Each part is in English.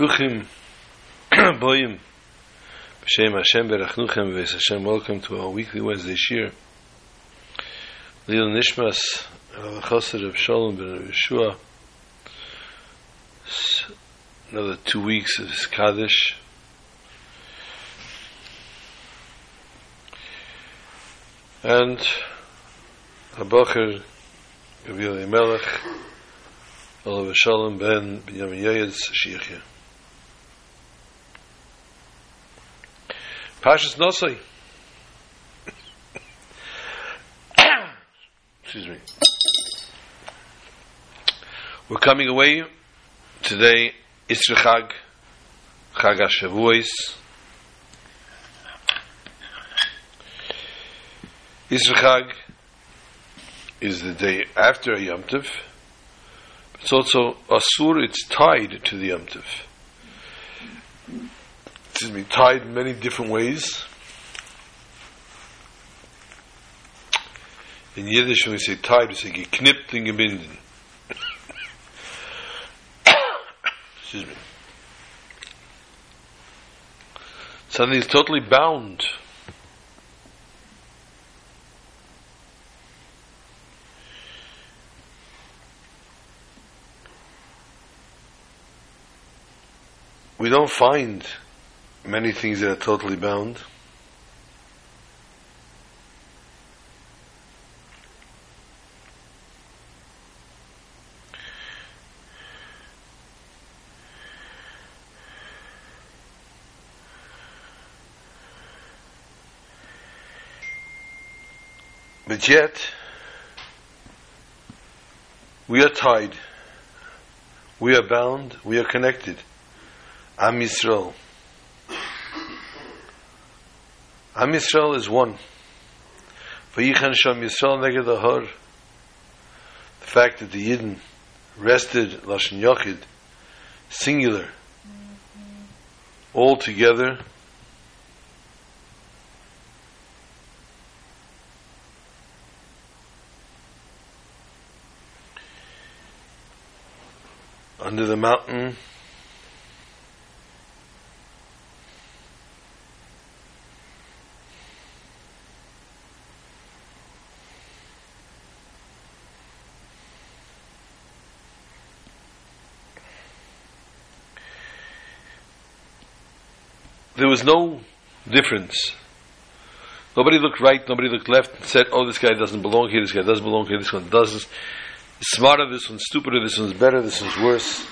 Bruchim, Boyim, B'Shem Hashem Berachnuchem V'es Hashem, welcome to our weekly Wednesday Shir. Lil Nishmas, Chassid of Shalom Ben Yeshua. Another two weeks of his Kaddish. And Habacher, Gabriel Melech, Olav Shalom Ben Binyamin Yoyed Shiachya. Parshas Nosai. Excuse me. We're coming away today, Isru Chag, Chag HaShavuos. Isru Chag is the day after Yom Tov. It's also Asur, it's tied to the Yom Tov. Excuse me, tied in many different ways. In Yiddish, when we say tied, we say geknippt and gebinden. Excuse me. Something is totally bound. We don't find many things that are totally bound. But yet, we are tied, we are bound, we are connected. Am Yisrael. Am Yisrael is one. Vayichan Sham Yisrael neged Ahar. The fact that the Yidden rested Lashon Yochid, singular, all together, under the mountain was no difference. Nobody looked right, nobody looked left and said, oh, this guy doesn't belong here, this guy doesn't belong here, this one doesn't. Smarter, this one's stupider, this one's better, this one's worse.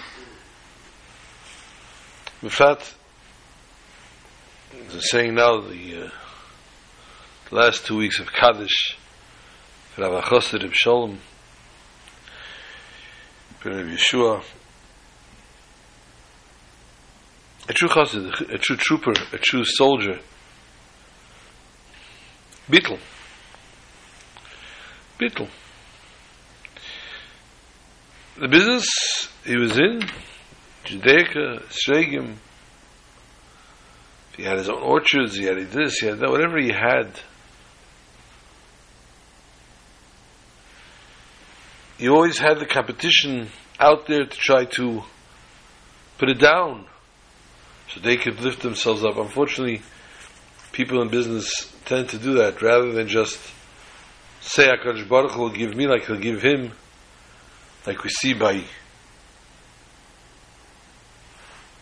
In fact, I'm saying now, the, uh, the last two weeks of Kaddish, Rav Achoster of Shalom, Rav Yeshua, a true chassid, a true trooper, a true soldier. Beetle. Beetle. The business he was in, Judaica, Sregim, he had his own orchards, he had this, he had that, whatever he had. He always had the competition out there to try to put it down so they could lift themselves up. Unfortunately, people in business tend to do that rather than just say HaKadosh Baruch Hu will give me like he'll give him, like we see by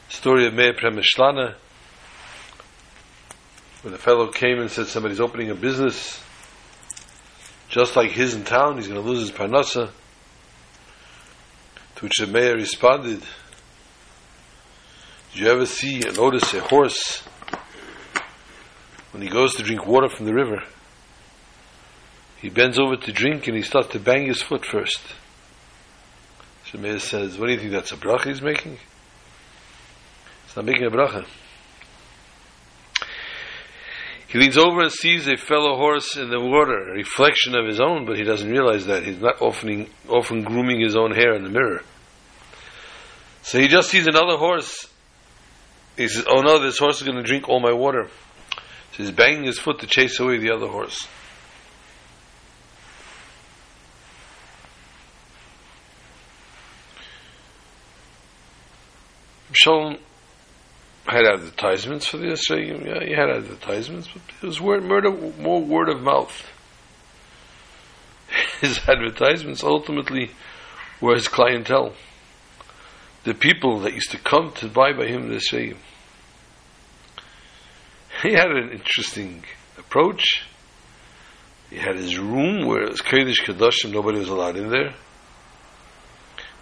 story of Meir Premishlana, when a fellow came and said somebody's opening a business just like his in town, he's going to lose his parnasa. To which the mayor responded, did you ever see and notice a horse when he goes to drink water from the river? He bends over to drink and he starts to bang his foot first. Shemeir says, What do you think that's a bracha he's making? It's not making a bracha. He leans over and sees a fellow horse in the water, a reflection of his own, but he doesn't realize that. He's not often, often grooming his own hair in the mirror. So he just sees another horse he says, "Oh no, this horse is going to drink all my water." So he's banging his foot to chase away the other horse. Shalom had advertisements for the Esrogim. Yeah, he had advertisements, but it was word, murder, more word of mouth. His advertisements ultimately were his clientele. The people that used to come to buy by him the Esrogim. He had an interesting approach. He had his room where it was Kodesh Kedoshim, nobody was allowed in there.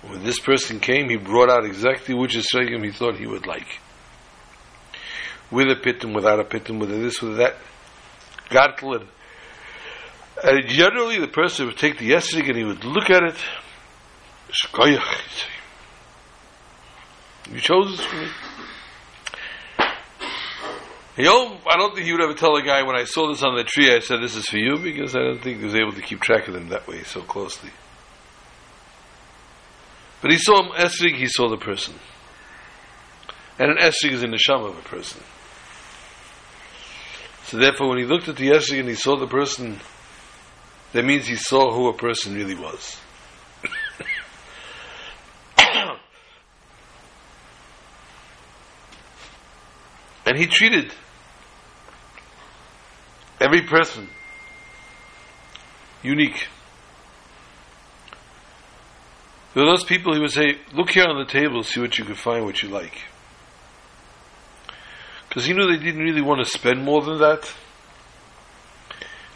When this person came, he brought out exactly which Esrogim he thought he would like with a pitum, without a pitum, with this, with that. Gartel and, generally the person would take the esrig and he would look at it. You chose this for me. You know, I don't think he would ever tell a guy when I saw this on the tree, I said this is for you because I don't think he was able to keep track of them that way so closely. But he saw esrig, he saw the person. And an esrig is in the sham of a person. So therefore, when he looked at the esrig and he saw the person, that means he saw who a person really was. And he treated every person unique. There were those people he would say, Look here on the table, see what you can find, what you like. Because he knew they didn't really want to spend more than that.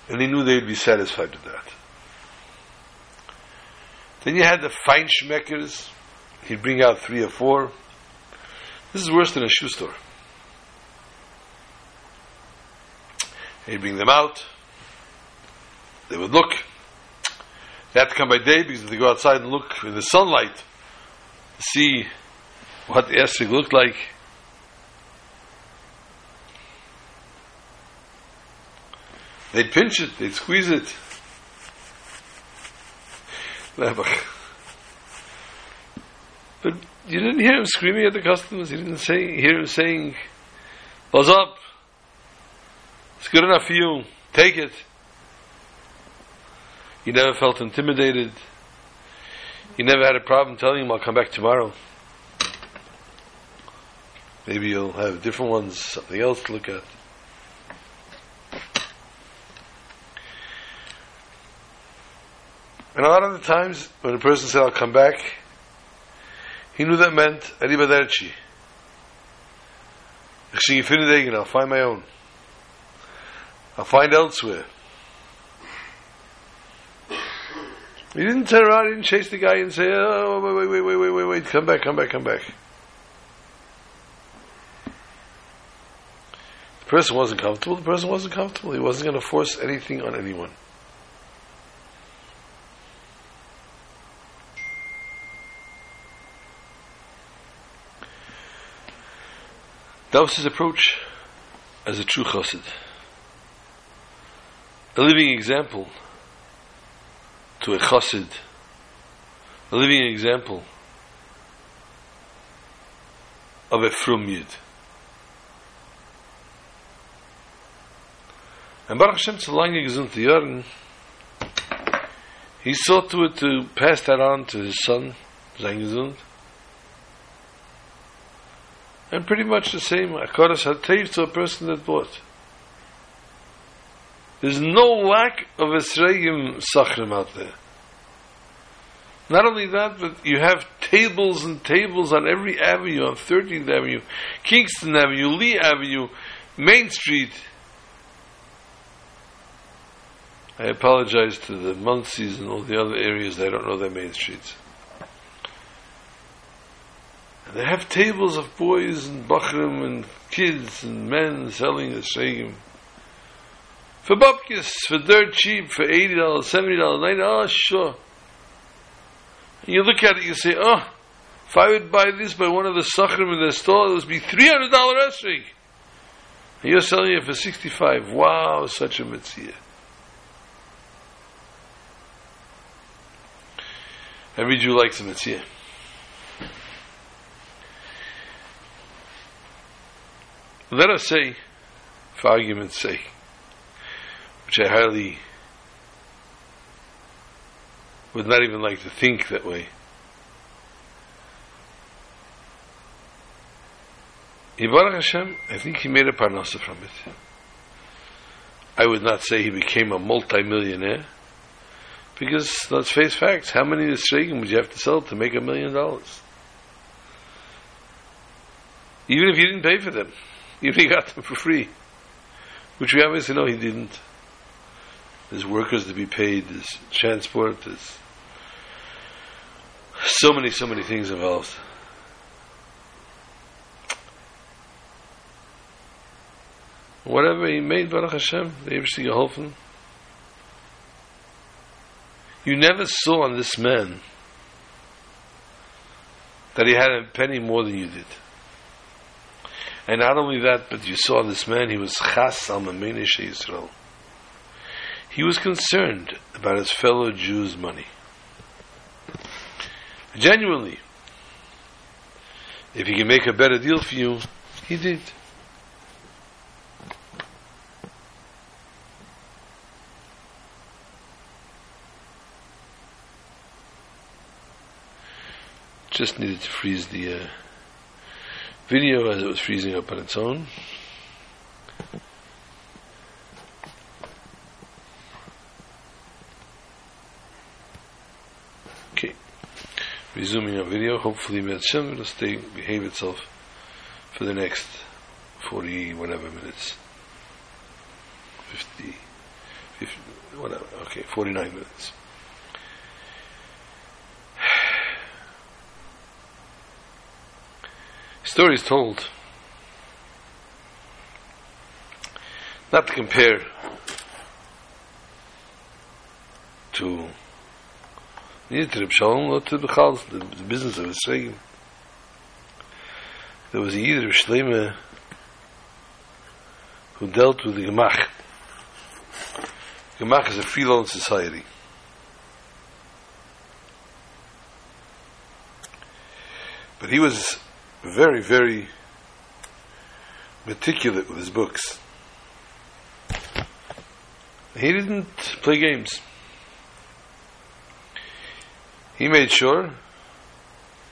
And he knew they'd be satisfied with that. Then you had the fine schmeckers. He'd bring out three or four. This is worse than a shoe store. He'd bring them out. They would look. They had to come by day because if they go outside and look in the sunlight see what the esrig looked like, They'd pinch it, they'd squeeze it. But you didn't hear him screaming at the customers. You didn't say, hear him saying, Buzz up. It's good enough for you. Take it. He never felt intimidated. He never had a problem telling him, I'll come back tomorrow. Maybe you'll have different ones, something else to look at. And a lot of the times, when a person said, I'll come back, he knew that meant Arrivederci. I'll find my own. I'll find elsewhere. He didn't turn around, he didn't chase the guy and say, oh, wait, wait, wait, wait, wait, wait, come back, come back, come back. The person wasn't comfortable, the person wasn't comfortable. He wasn't going to force anything on anyone. That was his approach as a true chassid. A living example to a chassid. A living example of a frum yid. And Baruch Hashem so lange gesund Jahren, he saw to it to pass that on to his son, sein gesund, and pretty much the same. Akadosh Hatayv to a person that bought. There's no lack of Esrogim Sachrim out there. Not only that, but you have tables and tables on every avenue, on 13th Avenue, Kingston Avenue, Lee Avenue, Main Street. I apologize to the Monseys and all the other areas, I don't know their main streets. And they have tables of boys and bachrim and kids and men selling the. For bupkis, for dirt cheap, for $80, $70, $90, oh, sure. And you look at it, you say, oh, if I would buy this by one of the sachrim in the store, it would be $300 esrig. And you're selling it for 65 Wow, such a mitzvah. Every Jew likes a mitzvah. Let us say, for argument's sake, which I highly would not even like to think that way. Yibarach Hashem, I think he made a parnasa from it. I would not say he became a multi-millionaire, because let's face facts, how many Nisregim would you have to sell to make a million dollars? Even if you didn't pay for them, even if you got them for free, which we obviously know he didn't. There's workers to be paid, there's transport, there's so many, so many things involved. Whatever he made, Baruch Hashem, the Eberste geholfen. You never saw on this man that he had a penny more than you did. And not only that, but you saw this man, he was chas al Yisrael. He was concerned about his fellow Jews' money. Genuinely. If he can make a better deal for you, he did. Just needed to freeze the uh, video as it was freezing up on its own. Okay, resuming our video. Hopefully, Mitzvah will stay behave itself for the next forty whatever minutes, 50, 50 whatever. Okay, forty nine minutes. story is told not to compare to to Reb Shalom nor to Bechal, the, business of Yisrael. There was a Yid, Reb Shleime, who dealt with the Gemach. Gemach is a freelone society. But he was very, very meticulous with his books. He didn't play games. He made sure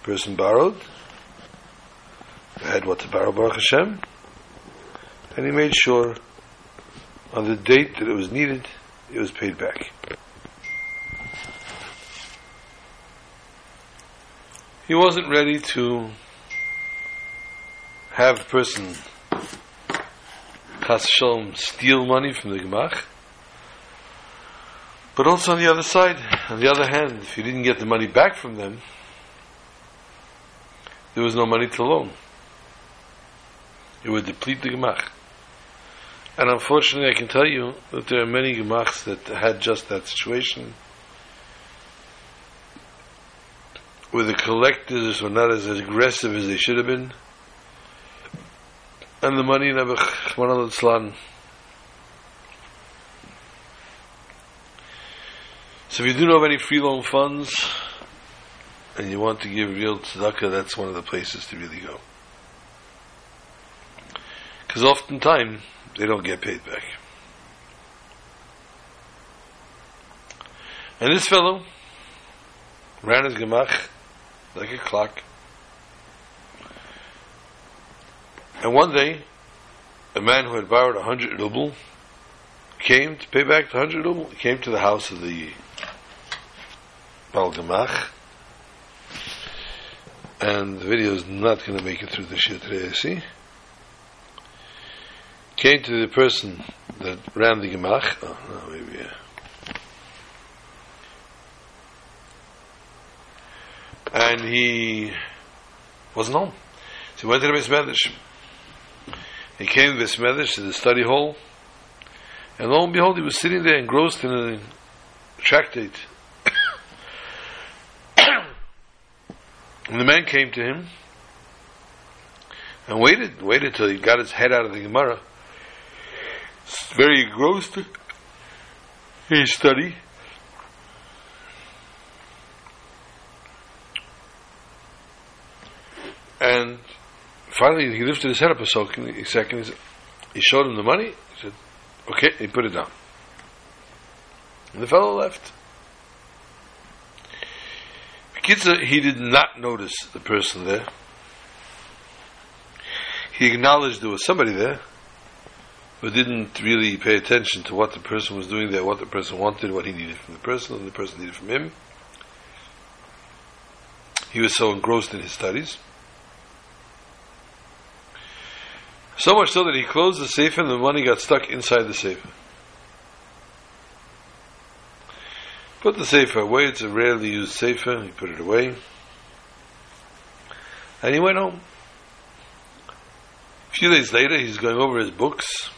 person borrowed, had what to borrow Baruch Hashem, and he made sure on the date that it was needed, it was paid back. He wasn't ready to have a person Chas Shalom steal money from the Gemach. But also on the other side, on the other hand, if you didn't get the money back from them, there was no money to loan. It would deplete the Gemach. And unfortunately, I can tell you that there are many Gemachs that had just that situation, where the collectors were not as aggressive as they should have been, and the money never went on So if you do know of any free loan funds and you want to give real tzedakah, that's one of the places to really go. Because oftentimes they don't get paid back. And this fellow ran his gemach like a clock. And one day, a man who had borrowed a hundred ruble came to pay back the hundred ruble. He came to the house of the Balgamach. And the video is not going to make it through the today, eh, see? Came to the person that ran the Gemach. Oh, no, maybe, yeah. And he wasn't home. So he went to the Medrash. He came to this Medrash to the study hall, and lo and behold, he was sitting there engrossed in a tractate. And the man came to him and waited, waited till he got his head out of the Gemara. Very engrossed in his study. And finally he lifted his head up a second, a second he showed him the money, he said, okay, he put it down. And the fellow left. He did not notice the person there. he acknowledged there was somebody there, but didn't really pay attention to what the person was doing there, what the person wanted, what he needed from the person, and the person needed from him. He was so engrossed in his studies. So much so that he closed the safe and the money got stuck inside the safe. Put the safe away, it's a rarely used safe, he put it away. And he went home. A few days later, he's going over his books.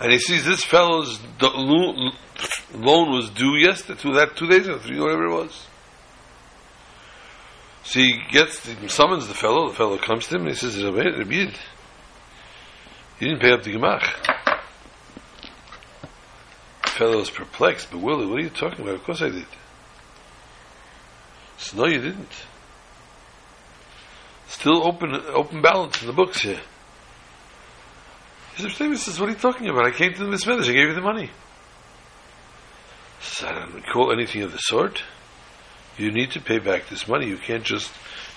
And he sees this fellow's loan was due yesterday, to that two days or three, whatever it was. So he gets, he summons the fellow, the fellow comes to him and he says, Rabbi, you didn't pay up the gemach. Fellow is perplexed, bewildered, what are you talking about? Of course I did. So no, you didn't. Still open, open balance in the books here. He says, what are you talking about? I came to the Smithers, I gave you the money. Says, I don't recall anything of the sort you need to pay back this money. You can't just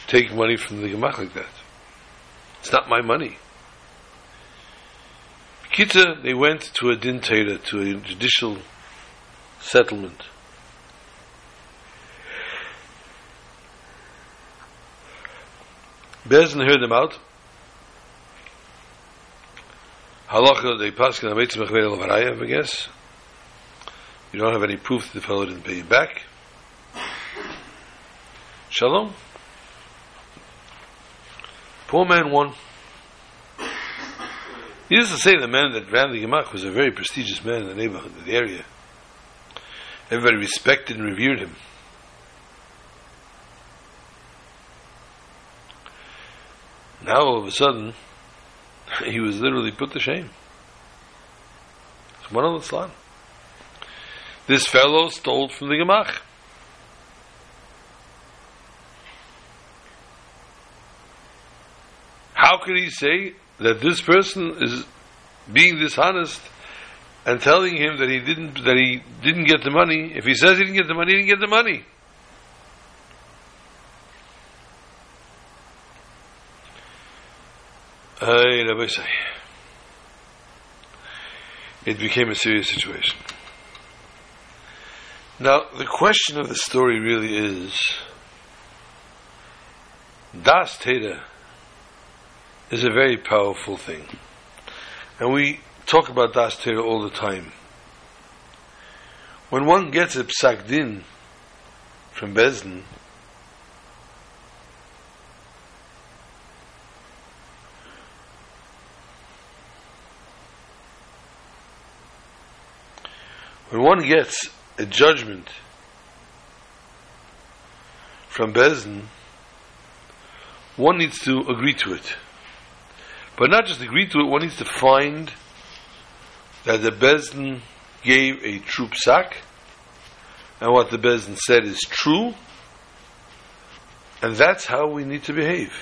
take money from the gemach like that. It's not my money. Kita, they went to a din to a judicial settlement. Bezdin heard them out. Halacha, they pass on Ametzim Achvei I guess. You don't have any proof that the fellow didn't pay you back. Shalom. Poor man won. Used to say the man that ran the Gemach was a very prestigious man in the neighborhood, in the area. Everybody respected and revered him. Now all of a sudden, he was literally put to shame. One of the This fellow stole from the Gemach. how could he say that this person is being dishonest and telling him that he didn't that he didn't get the money? If he says he didn't get the money, he didn't get the money. It became a serious situation. Now, the question of the story really is Das Torah is a very powerful thing. And we talk about Das Torah all the time. When one gets a psak din from Bezdin, when one gets a judgment from Bezdin, one needs to agree to it. But not just agree to it, one needs to find that the Bezdin gave a true psak, and what the Bezdin said is true, and that's how we need to behave.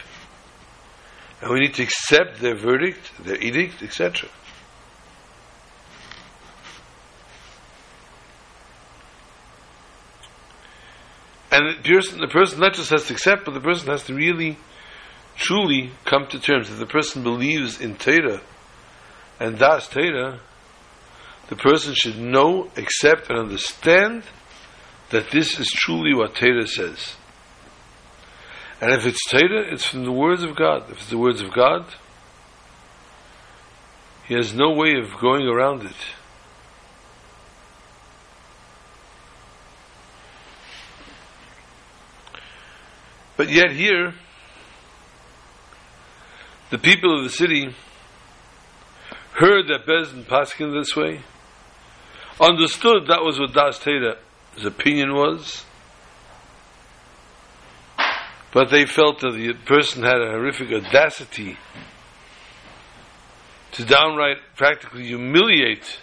And we need to accept their verdict, their edict, etc. And the person, the person not just has to accept, but the person has to really truly come to terms, if the person believes in Torah and Das Torah, the person should know, accept, and understand that this is truly what Torah says. And if it's Torah, it's from the words of God. If it's the words of God, he has no way of going around it. But yet here, the people of the city heard that Bezdin Paskin this way, understood that was what Das Tera's opinion was, but they felt that the person had a horrific audacity to downright practically humiliate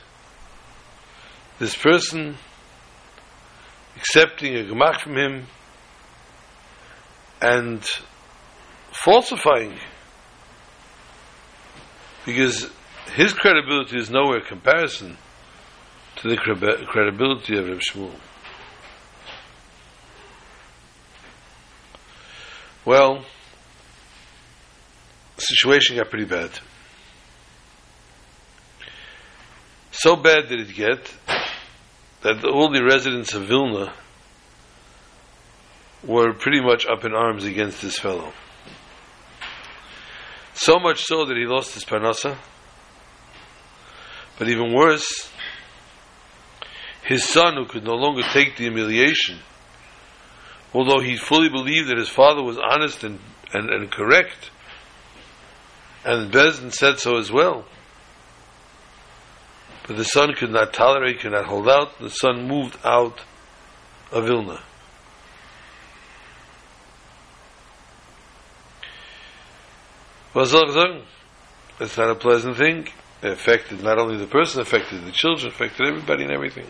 this person, accepting a gemach from him, and falsifying because his credibility is nowhere comparison to the credibility of Reb Shmuel. Well, situation got pretty bad. So bad did it get that all the residents of Vilna were pretty much up in arms against this fellow. So much so that he lost his parnasa. But even worse, his son, who could no longer take the humiliation, although he fully believed that his father was honest and, and, and correct, and Bezdin said so as well. But the son could not tolerate, could not hold out. The son moved out of Vilna. Was? It's not a pleasant thing. It affected not only the person, affected the children, affected everybody and everything.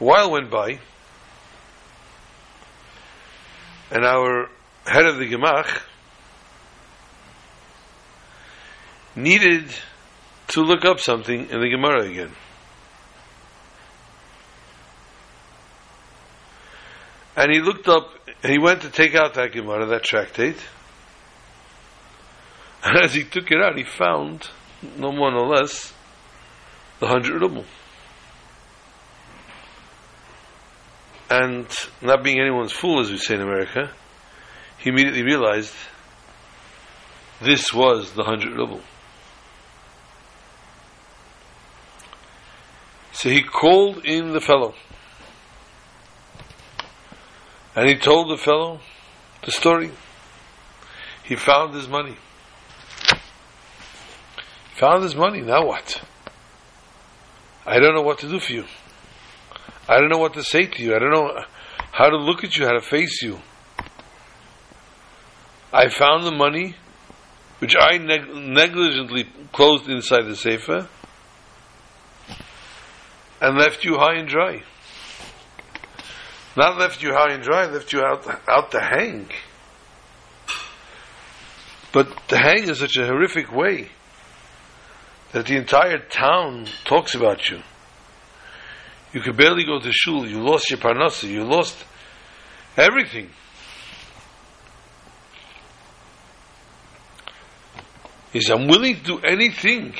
A while went by, and our head of the Gemach needed to look up something in the Gemara again. And he looked up, he went to take out that Gemara, that tractate. And as he took it out, he found, no more no less, the hundred ruble. And not being anyone's fool, as we say in America, he immediately realized this was the hundred ruble. So he called in the fellow. And he told the fellow the story. He found his money. He Found his money, now what? I don't know what to do for you. I don't know what to say to you. I don't know how to look at you, how to face you. I found the money, which I neg- negligently closed inside the sefer, and left you high and dry. Not left you high and dry, left you out, out to hang. But to hang in such a horrific way that the entire town talks about you. You could barely go to shul. You lost your parnasa. You lost everything. He I'm willing to do anything.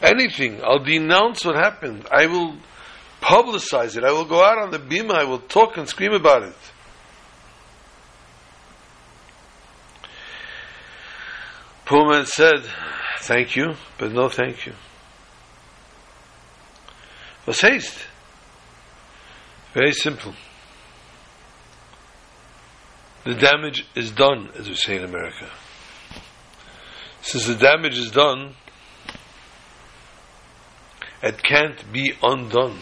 Anything. I'll denounce what happened. I will publicize it. I will go out on the bima. I will talk and scream about it. Pullman said, Thank you, but no thank you. Was haste? Very simple. The damage is done, as we say in America. Since the damage is done, it can't be undone.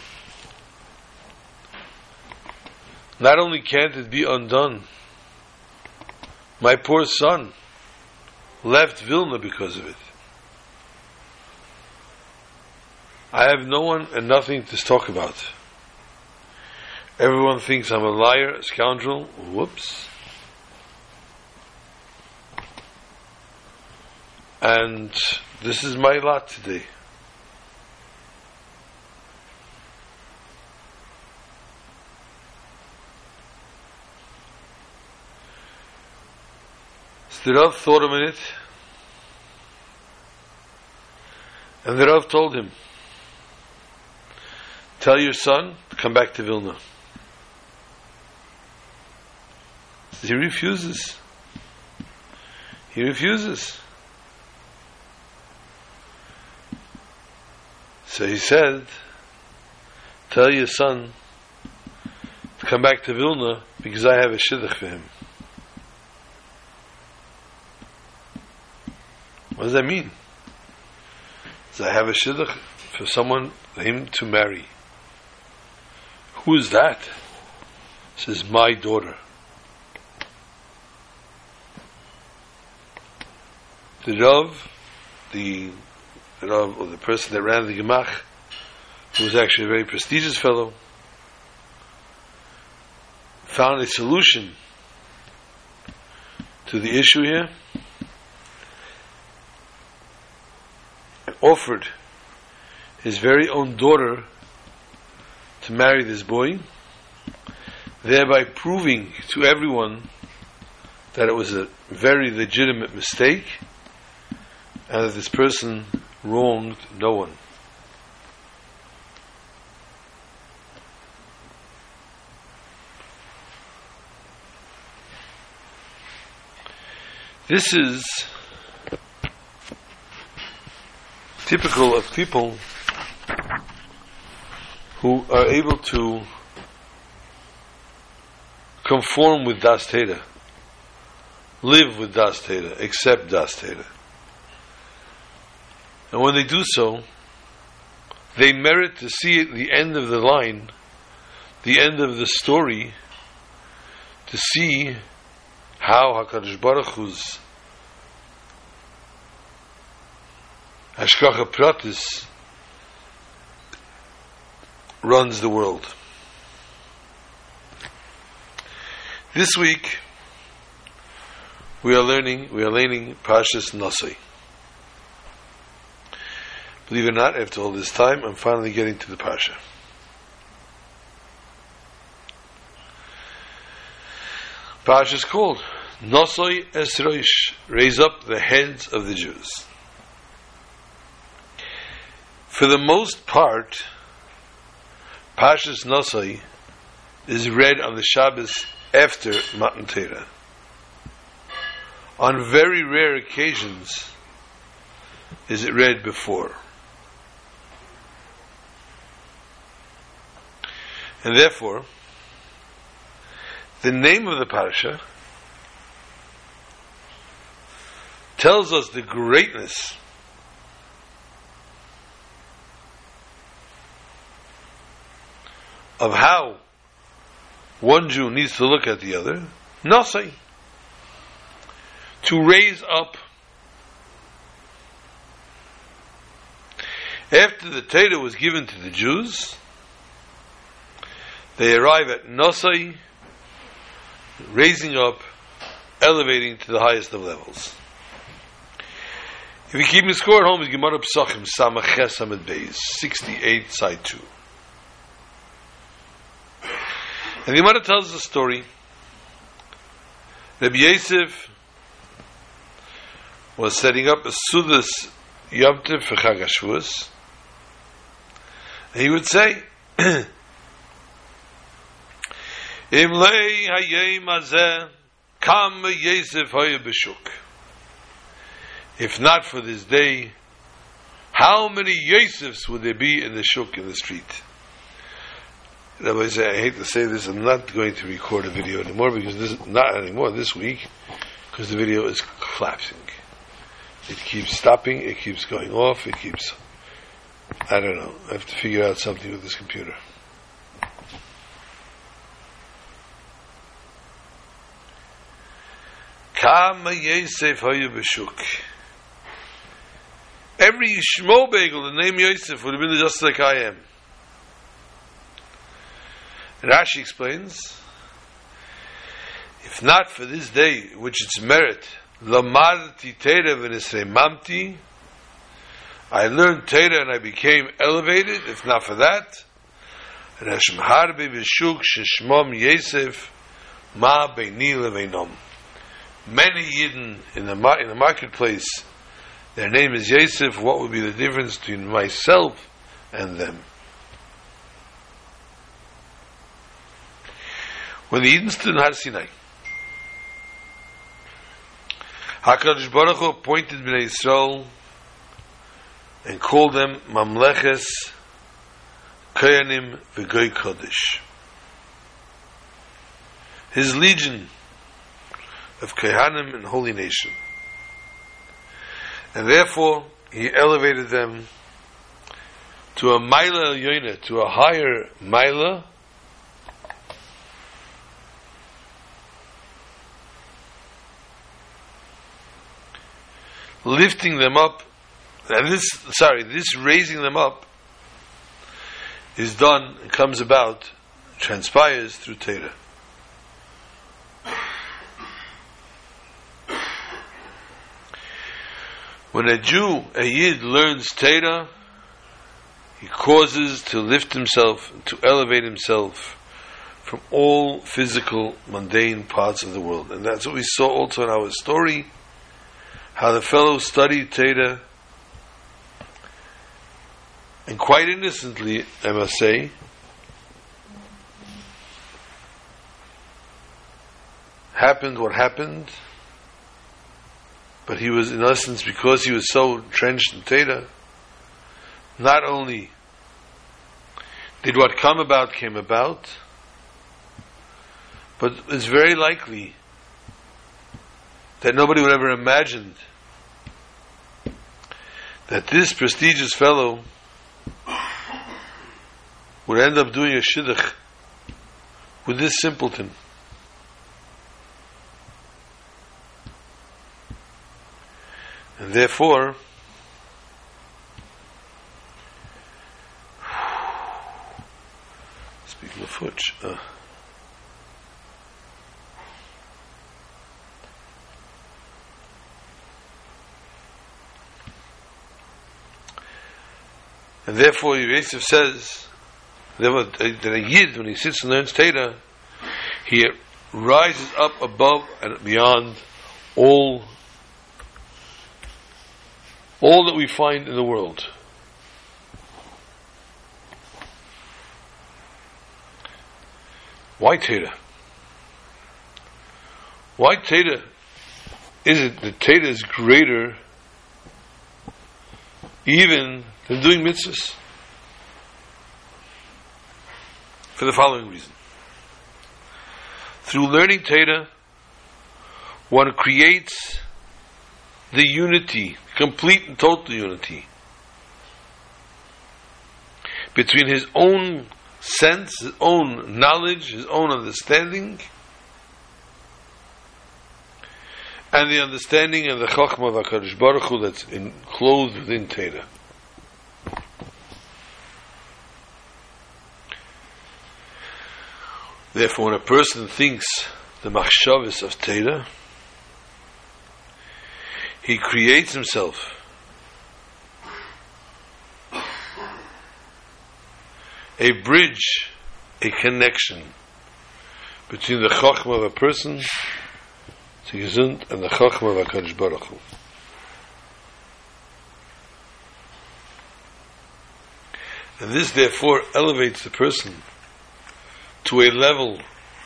Not only can't it be undone, my poor son left Vilna because of it. I have no one and nothing to talk about. Everyone thinks I'm a liar, a scoundrel. Whoops. And this is my lot today. The Rav thought a minute, and the Rav told him, Tell your son to come back to Vilna. He refuses. He refuses. So he said, Tell your son to come back to Vilna because I have a shidduch for him. What does that mean? Does I have a shidduch for someone, for him to marry? Who is that? Says my daughter. The Rav, the, Rav, or the person that ran the Gemach, who was actually a very prestigious fellow, found a solution to the issue here offered his very own daughter to marry this boy. thereby proving to everyone that it was a very legitimate mistake and that this person wronged no one. This is typical of people who are able to conform with Das Torah, live with Das Torah, accept Das Torah. And when they do so, they merit to see at the end of the line, the end of the story, to see how HaKadosh Baruch Hu's Hashgacha Pratis runs the world. This week we are learning we are learning Parshas Nosai. Believe it or not, after all this time, I'm finally getting to the Parsha. Parsha is called Nosoi Esroish, raise up the heads of the Jews. For the most part, Parshas Nosai is read on the Shabbos after Matan Torah. On very rare occasions is it read before. And therefore, the name of the parasha tells us the greatness of how one Jew needs to look at the other, Nasai. To raise up. After the Torah was given to the Jews, they arrive at Nasai, raising up, elevating to the highest of levels. If you keep me score at home, it's Gemara Psachim, Samach Ches Beis, 68, side 2. And the Gemara tells the story. Rabbi Yosef was setting up a Sudas Yom Tov for Chag HaShavuos. He would say, Im lei hayem hazeh kam Yosef hoye b'shuk. If not for this day, how many Yosefs would there be in the shuk, in the street? Rabbi say, I hate to say this, I'm not going to record a video anymore because this not anymore this week because the video is collapsing. It keeps stopping, it keeps going off, it keeps I don't know. I have to figure out something with this computer. Every Shmo Bagel, the name Yosef, would have been just like I am. Rashi explains, if not for this day, which its merit, Lamarti Teda Mamti, I learned Teda and I became elevated, if not for that, Rashem Harbi Vishuk Shishmom Yesef Ma Beini Leveinom. Many Yidden in the, in the marketplace, their name is Yosef, what would be the difference between myself and them? When the Eden stood in Har Sinai. HaKadosh Baruch Hu appointed Bnei Yisrael and called them Mamleches Koyanim V'Goy Kodesh. His legion of Kohanim and holy nation. And therefore, he elevated them to a Maila Yoina, to a higher Maila, lifting them up, and this, sorry, this raising them up is done, comes about, transpires through Torah. When a Jew, a Yid, learns Torah, he causes to lift himself, to elevate himself from all physical, mundane parts of the world. And that's what we saw also in our story, how the fellow studied Teda, and quite innocently, I must say, happened what happened, but he was, in essence, because he was so entrenched in Teda, not only did what come about came about, but it's very likely that nobody would ever imagined that this prestigious fellow would end up doing a shidduch with this simpleton. And therefore, speaking of which, uh, and therefore Yosef says that a yid, when he sits and learns Teda, he rises up above and beyond all all that we find in the world. Why Teda? Why Teda? Is it that Teda is greater even than doing mitzvahs? For the following reason. Through learning Teda, one creates the unity, complete and total unity, between his own sense, his own knowledge, his own understanding, and the understanding and the Chachma of HaKadosh Baruch Hu that's enclosed within Teda. Therefore, when a person thinks the machshavas of Teda, he creates himself a bridge, a connection between the chachma of a person, the and the chachma of HaKadosh Baruch Hu. And this therefore elevates the person to a level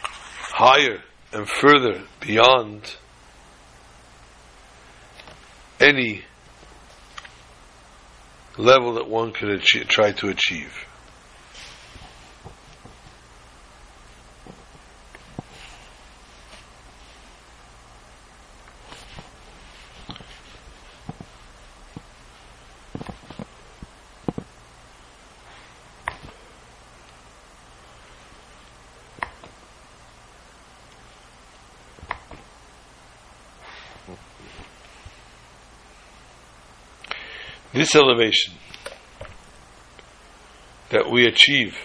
higher and further beyond any level that one could achieve, try to achieve. This elevation that we achieve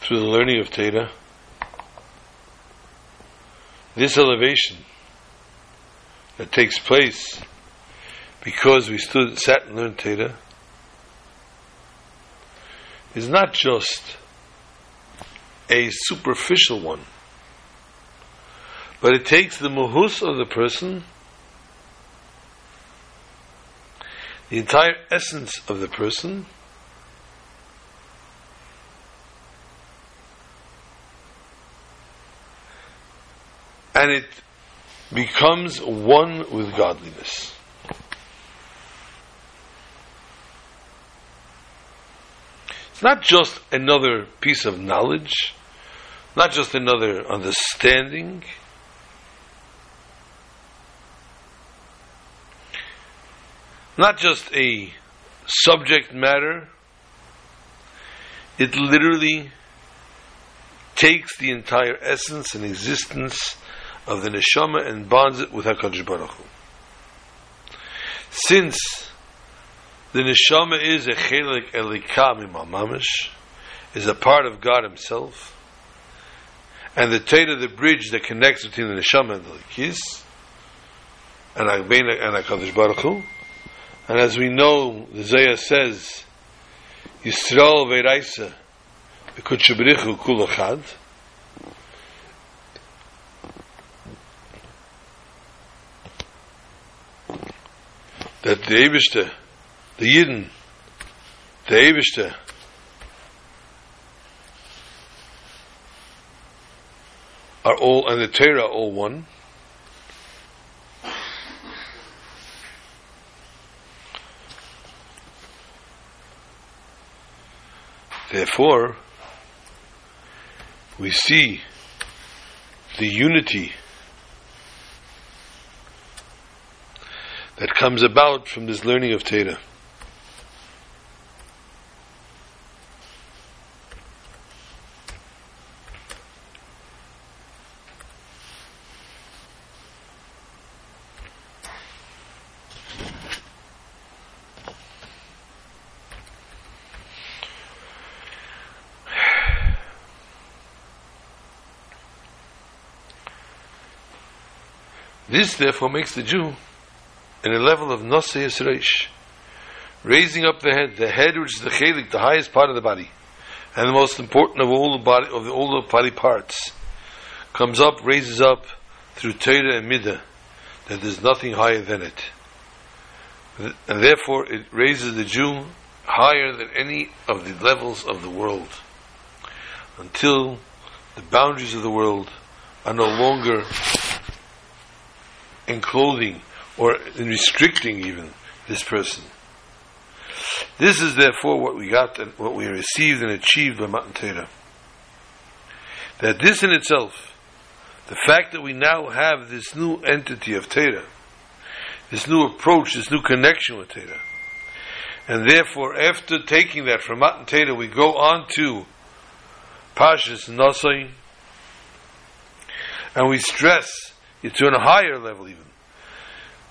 through the learning of Teda, this elevation that takes place because we stood, sat and learned Teda, is not just a superficial one, but it takes the muhus of the person the entire essence of the person and it becomes one with godliness. It's not just another piece of knowledge, not just another understanding not just a subject matter, it literally takes the entire essence and existence of the neshama and bonds it with HaKadosh Baruch Hu. Since the neshama is a chelik elikam mamash, is a part of God Himself, and the Teda, the bridge that connects between the neshama and the likis, and HaKadosh Baruch Hu, and as we know, the Zohar says, Yisrael Veiraisa, the Kutshabrichu Kulachad, that the Eibishter, the Yidden, the Eibishter, are all, and the Torah all one. Therefore, we see the unity that comes about from this learning of Torah. This therefore makes the Jew in a level of Nosei Yisreish, raising up the head, the head which is the chelik, the highest part of the body, and the most important of all the body of the, all the body parts, comes up, raises up through Torah and Midah, that there's nothing higher than it, and therefore it raises the Jew higher than any of the levels of the world, until the boundaries of the world are no longer in clothing or in restricting even this person. This is therefore what we got and what we received and achieved by Matan Torah. That this in itself, the fact that we now have this new entity of Torah, this new approach, this new connection with Torah, and therefore after taking that from Matan Torah, we go on to Parshas Nosai, and we stress it's on a higher level even.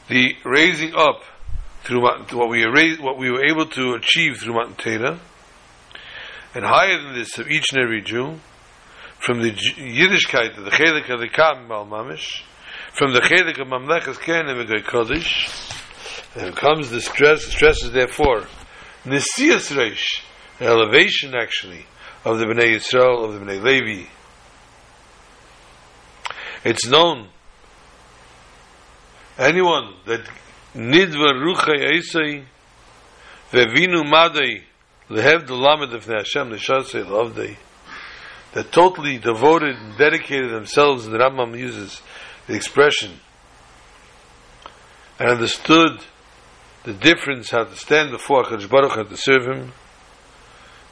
The raising up through what we raised, what we were able to achieve through Matan Torah, and higher than this of each and every Jew, from the Yiddishkeit, the Chelik of the Kam Mal Mamish, from the Chelik of Mamlechas Ken and Megoy Kodesh, and comes the stress, stresses therefore, Nesias Reish, elevation actually, of the Bnei Yisrael, of the Bnei Levi. It's known anyone that nidva ruchay eisai vevinu madai lehev the lamed of Hashem neshasei lovdei that totally devoted and dedicated themselves and the Rambam uses the expression and understood the difference how to stand before HaKadosh Baruch how to serve Him.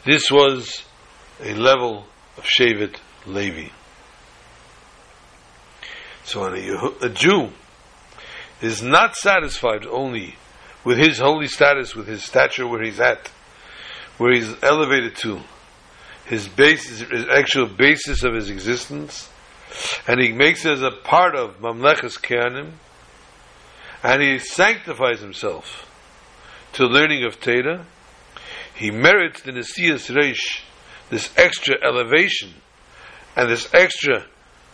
This was a level of Shevet Levi. So a, a Jew is not satisfied only with his holy status, with his stature where he's at, where he's elevated to, his basis, his actual basis of his existence, and he makes it as a part of Mamlechas Keanim, and he sanctifies himself to learning of Teda, he merits the Nesias Reish, this extra elevation, and this extra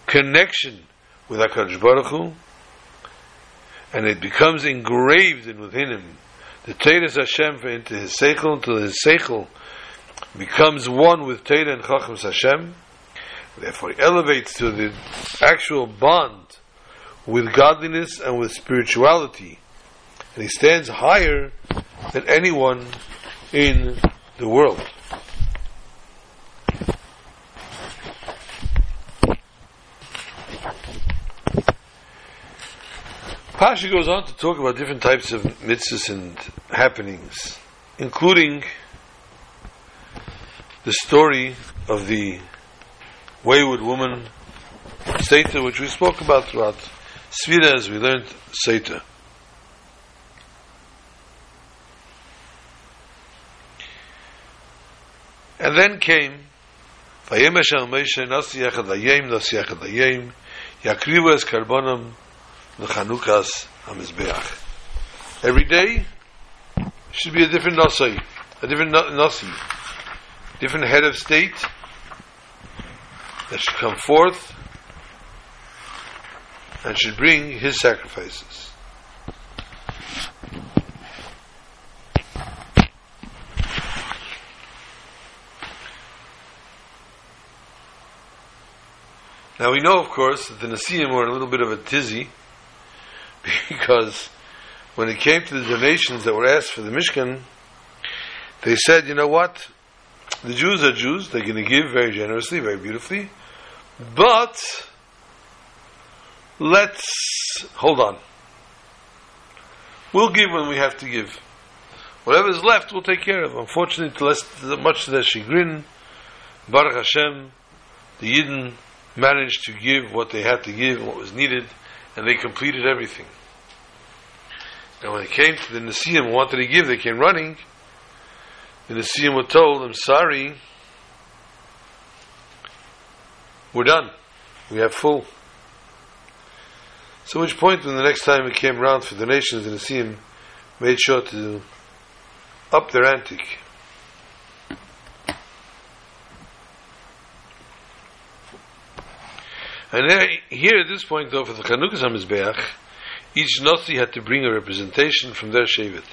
connection with HaKadosh Baruch Hu, and it becomes engraved in within him. The Torah Hashem into his seichel until his seichel becomes one with Torah and Chacham Hashem. Therefore, he elevates to the actual bond with godliness and with spirituality, and he stands higher than anyone in the world. Pasha goes on to talk about different types of mitzvahs and happenings, including the story of the wayward woman, Sotah, which we spoke about throughout Svira as we learned Sotah. And then came Nasi Nasi Es Karbonam the Chanukas HaMizbeach. Every day should be a different Nasi, a different Nasi, different head of state that should come forth and should bring his sacrifices. Now we know, of course, that the Nasiim were in a little bit of a tizzy because when it came to the donations that were asked for the Mishkan, they said, you know what? The Jews are Jews, they're going to give very generously, very beautifully, but let's hold on. We'll give when we have to give. Whatever is left, we'll take care of. Unfortunately, less, much to their chagrin, Baruch Hashem, the Yidden managed to give what they had to give, and what was needed, and they completed everything. And when they came to the Nasiim wanted to give, they came running. The Nasiim were told, I'm sorry, we're done. We have full. So which point when the next time it came around for donations, the Nasiim made sure to up their antique. And here at this point, though, for the Chanukas HaMizbeach, each Nasi had to bring a representation from their Shevet.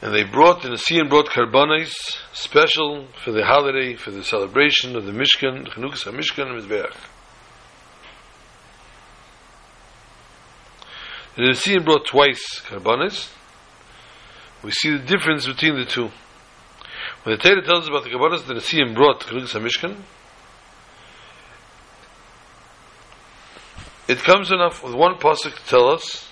And they brought, the Nasiim brought Karbonis, special for the holiday, for the celebration of the Mishkan, Chanukas HaMishkan HaMizbeach. The Nasiim brought twice Karbonis. We see the difference between the two. When the Torah tells about the Karbonis, the Nasiim brought Chanukas HaMishkan, it comes enough with one pasuk to tell us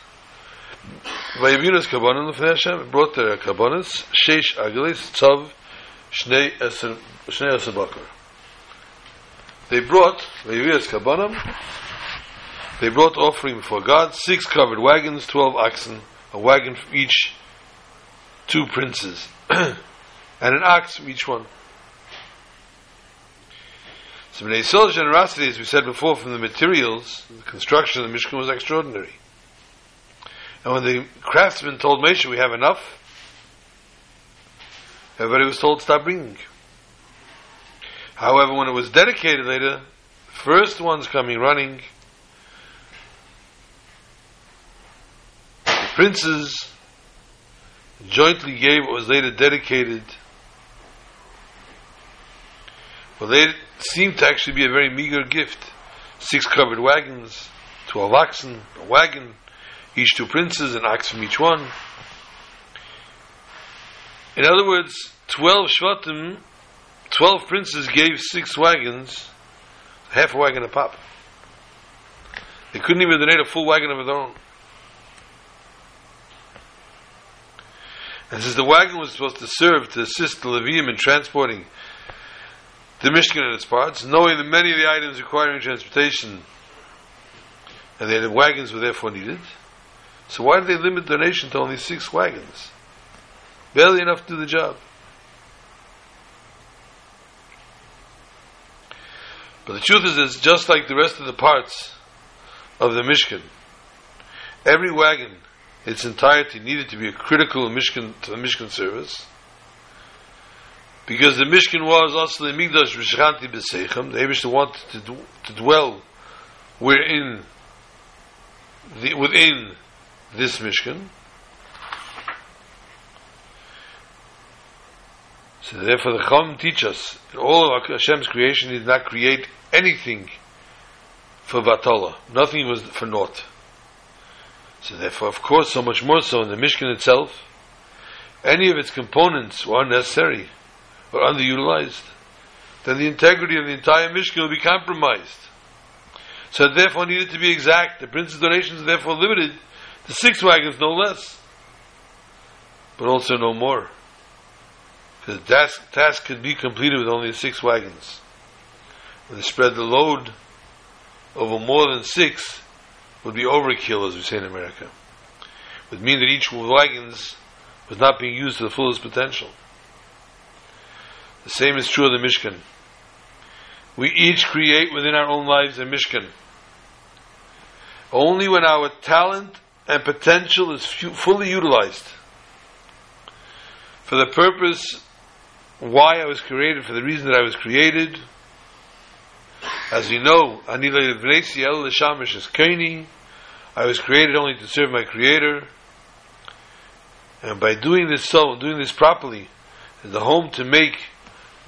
Kabbanan Lefnei Hashem brought their Kabbanas Sheish Agelis Tzav Shnei Eser Shnei Eser Bakar. They brought Vayavinas Kabbanim they brought offering for God six covered wagons twelve oxen a wagon from each two princes. And an ox from each one so Bnei Yisrael's generosity, as we said before, from the materials, the construction of the Mishkan was extraordinary. And when the craftsmen told Moshe, we have enough, everybody was told, stop bringing. However, when it was dedicated later, first ones coming running, the princes jointly gave what was later dedicated. Well, they seemed to actually be a very meager gift. Six covered wagons, twelve oxen, a wagon, each two princes, an ox from each one. In other words, twelve Shvatim, twelve princes gave six wagons, half a wagon a pop. They couldn't even donate a full wagon of their own. And since the wagon was supposed to serve to assist the Leviim in transporting the Mishkan and its parts, knowing that many of the items requiring transportation and the wagons were therefore needed. So why did they limit donation to only six wagons? Barely enough to do the job. But the truth is, it's just like the rest of the parts of the Mishkan. Every wagon, its entirety, needed to be a critical Mishkan to the Mishkan service because the Mishkan was also the Mikdash Vishchanti B'Seichem, the Eibishter wanted to, do, to dwell wherein the, within this Mishkan. So therefore the Chum teach us all of Hashem's creation did not create anything for Batala. Nothing was for naught. So therefore, of course, so much more so in the Mishkan itself, any of its components were unnecessary or underutilized, then the integrity of the entire Mishkan will be compromised. So therefore needed to be exact. The prince's donations therefore limited to six wagons, no less, but also no more. Because the task, task could be completed with only six wagons. When they spread the load over more than six, would be overkill, as we say in America. It would mean that each wagons was not being used to the fullest potential. The same is true of the Mishkan. We each create within our own lives a Mishkan. Only when our talent and potential is fully utilized for the purpose why I was created, for the reason that I was created. As you know, I was created only to serve my Creator. And by doing this so, doing this properly, is the home to make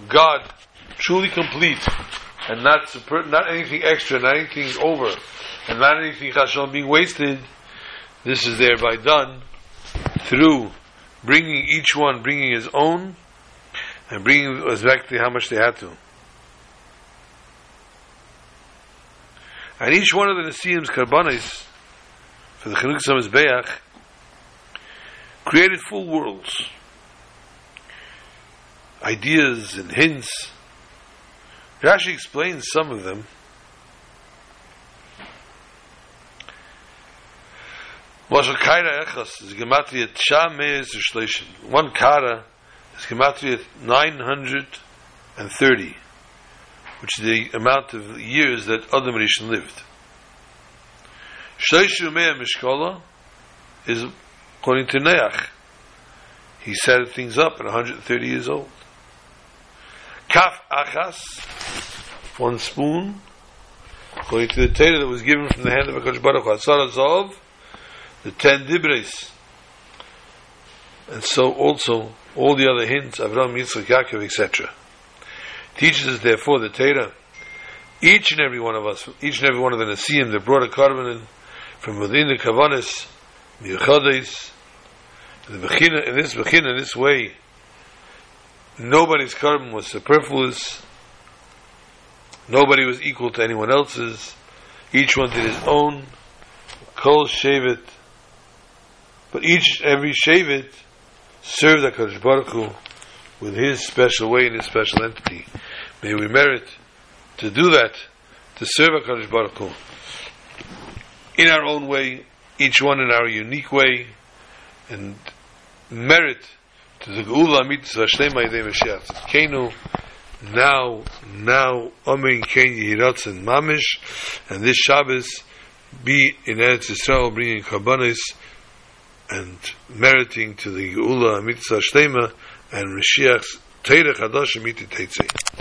God truly complete and not super, not anything extra, not anything over, and not anything chashon being wasted. This is thereby done through bringing each one, bringing his own, and bringing exactly how much they had to. And each one of the Nesiim's karbanis for the Chanukah Mizbeach created full worlds, ideas and hints. Rashi explains some of them. Kaira Echas is Gematria. One Kara is Gematria 930, which is the amount of years that Adam Rishon lived. Shleishu Mea Mishkola is according to Noach. He set things up at 130 years old. Kaf Achas, one spoon, according to the Torah that was given from the hand of HaKadosh Baruch Hu, the ten Dibros. And so also, all the other hints, Avram, Yitzchak, Yaakov, etc. Teaches us, therefore, the Torah, each and every one of us, each and every one of the Nasiim that brought a carbon from within the Kavanis, Miuchadis, the Bechina, in this Bechina, in this way, nobody's carbon was superfluous, nobody was equal to anyone else's, each one did his own, Kol Shevet, but each, every Shevet served HaKadosh Baruch Hu with his special way and his special entity. May we merit to do that, to serve HaKadosh Baruch Hu in our own way, each one in our unique way, and merit to the Geula Mitzvah Shlema Yidei Mashiach Tzidkenu, now, now, Amen Ken Yehiratzen Mamish, and this Shabbos be in Eretz Yisrael bringing Kabbanis and meriting to the Geula Mitzvah Shlema and Mashiach's Teirech Hadash Amiti Teitzei.